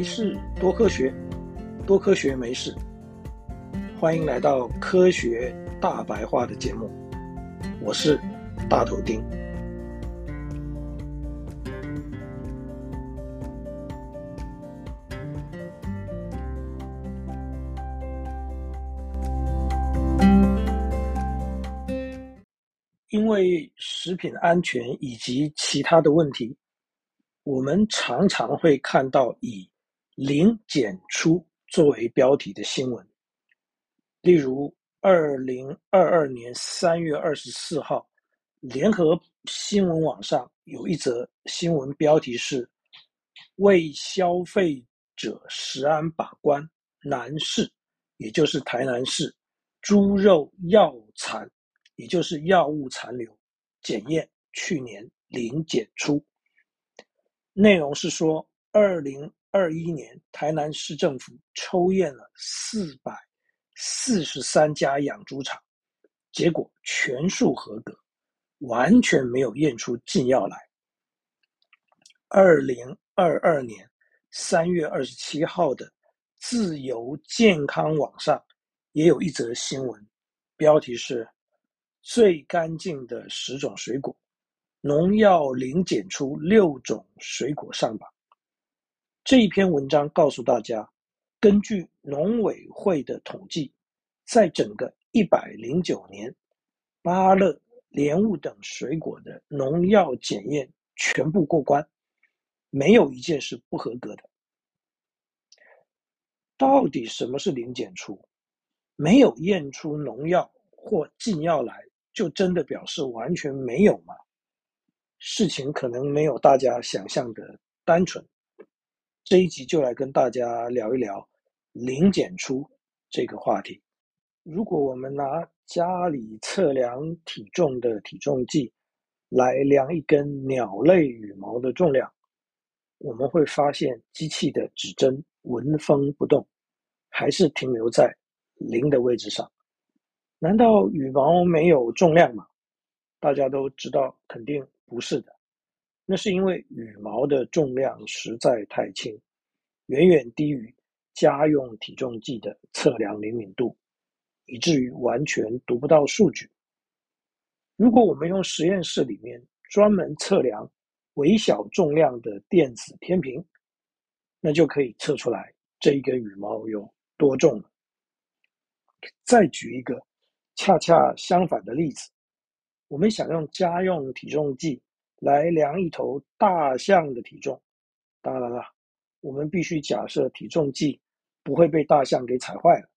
没事，多科学，多科学没事。欢迎来到科学大白话的节目，我是大头丁。因为食品安全以及其他的问题，我们常常会看到以“零检出”作为标题的新闻。例如，二零二二年三月二十四号，联合新闻网上有一则新闻标题是“为消费者食安把关，南市，也就是台南市，猪肉药残。”也就是药物残留检验去年零检出，内容是说，二零二一年台南市政府抽验了四百四十三家养猪场，结果全数合格，完全没有验出禁药来。二零二二年三月二十七号的自由健康网上也有一则新闻，标题是。最干净的十种水果，农药零检出六种水果上榜。这一篇文章告诉大家，根据农委会的统计，在整个一百零九年，芭乐、莲雾等水果的农药检验全部过关，没有一件是不合格的。到底什么是零检出？没有验出农药或禁药来。就真的表示完全没有吗？事情可能没有大家想象的单纯。这一集就来跟大家聊一聊零检出这个话题。如果我们拿家里测量体重的体重计来量一根鸟类羽毛的重量，我们会发现机器的指针纹风不动，还是停留在零的位置上。难道羽毛没有重量吗？大家都知道，肯定不是的。那是因为羽毛的重量实在太轻，远远低于家用体重计的测量灵敏度，以至于完全读不到数据。如果我们用实验室里面专门测量微小重量的电子天平，那就可以测出来这一根羽毛有多重了。再举一个。恰恰相反的例子，我们想用家用体重计来量一头大象的体重，当然了，我们必须假设体重计不会被大象给踩坏了。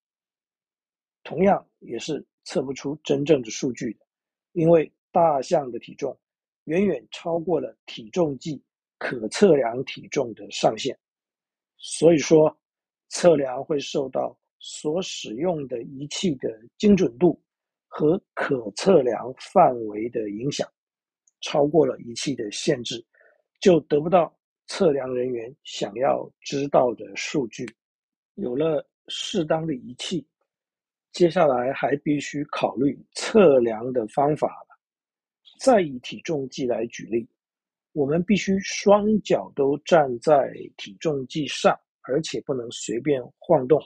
同样也是测不出真正的数据的，因为大象的体重远远超过了体重计可测量体重的上限，所以说测量会受到所使用的仪器的精准度。和可测量范围的影响，超过了仪器的限制，就得不到测量人员想要知道的数据。有了适当的仪器，接下来还必须考虑测量的方法了。再以体重计来举例，我们必须双脚都站在体重计上，而且不能随便晃动，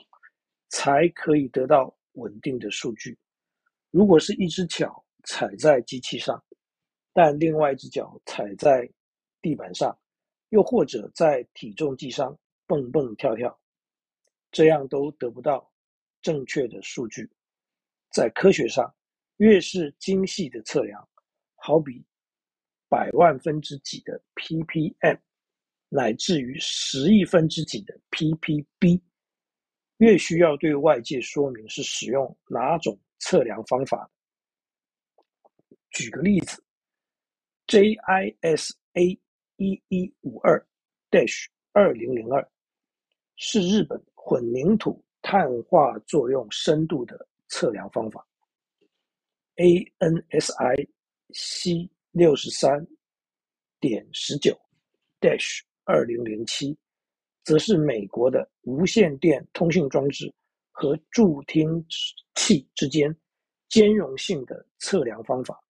才可以得到稳定的数据。如果是一只脚踩在机器上，但另外一只脚踩在地板上，又或者在体重计上蹦蹦跳跳，这样都得不到正确的数据。在科学上，越是精细的测量，好比百万分之几的 ppm，乃至于十亿分之几的 ppb，越需要对外界说明是使用哪种。测量方法。举个例子，JISA 一一五二 dash 二零零二是日本混凝土碳化作用深度的测量方法。ANSI C 六十三点十九 dash 二零零七则是美国的无线电通信装置和助听器之间兼容性的测量方法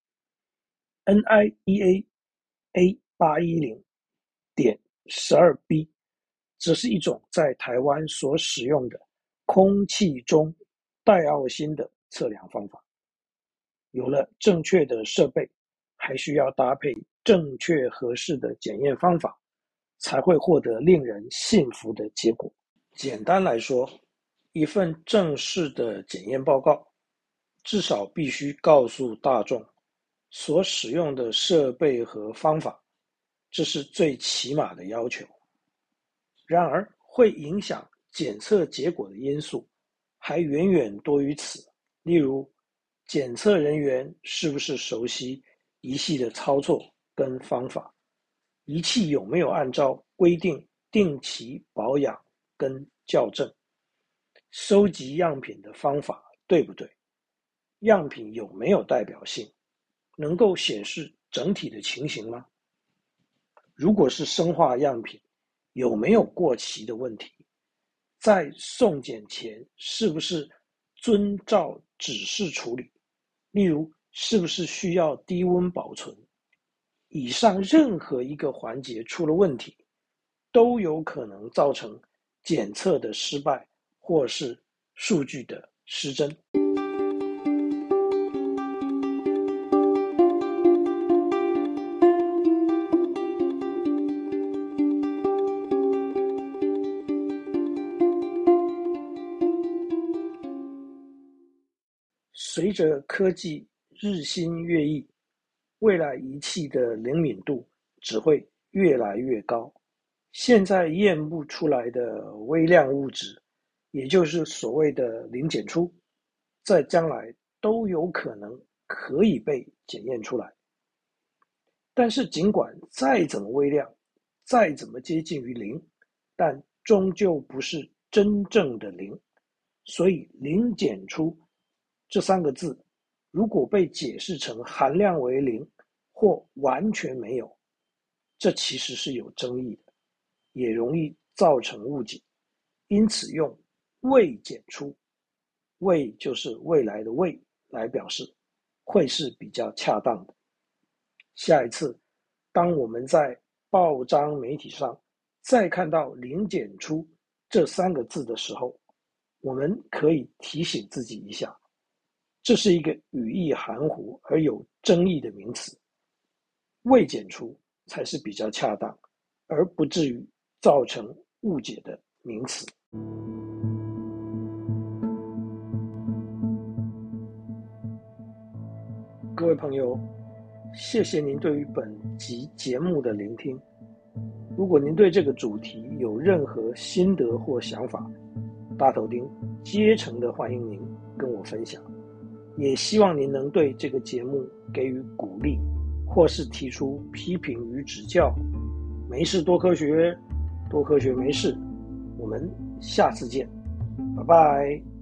，NIEA A 八一零点十二 B 这是一种在台湾所使用的空气中带奥辛的测量方法。有了正确的设备，还需要搭配正确合适的检验方法，才会获得令人信服的结果。简单来说，一份正式的检验报告，至少必须告诉大众所使用的设备和方法，这是最起码的要求。然而，会影响检测结果的因素还远远多于此。例如，检测人员是不是熟悉仪器的操作跟方法？仪器有没有按照规定定期保养跟校正？收集样品的方法对不对？样品有没有代表性？能够显示整体的情形吗？如果是生化样品，有没有过期的问题？在送检前是不是遵照指示处理？例如，是不是需要低温保存？以上任何一个环节出了问题，都有可能造成检测的失败，或是数据的失真。随着科技日新月异，未来仪器的灵敏度只会越来越高。现在验不出来的微量物质，也就是所谓的零检出，在将来都有可能可以被检验出来。但是，尽管再怎么微量，再怎么接近于零，但终究不是真正的零。所以，零检出。这三个字，如果被解释成含量为零或完全没有，这其实是有争议的，也容易造成误解。因此，用未检出，未就是未来的未来表示，会是比较恰当的。下一次，当我们在报章媒体上再看到零检出这三个字的时候，我们可以提醒自己一下。这是一个语义含糊而有争议的名词，未检出才是比较恰当，而不至于造成误解的名词。各位朋友，谢谢您对于本集节目的聆听。如果您对这个主题有任何心得或想法，大头钉竭诚的欢迎您跟我分享。也希望您能对这个节目给予鼓励，或是提出批评与指教。没事多科学，多科学没事。我们下次见，拜拜。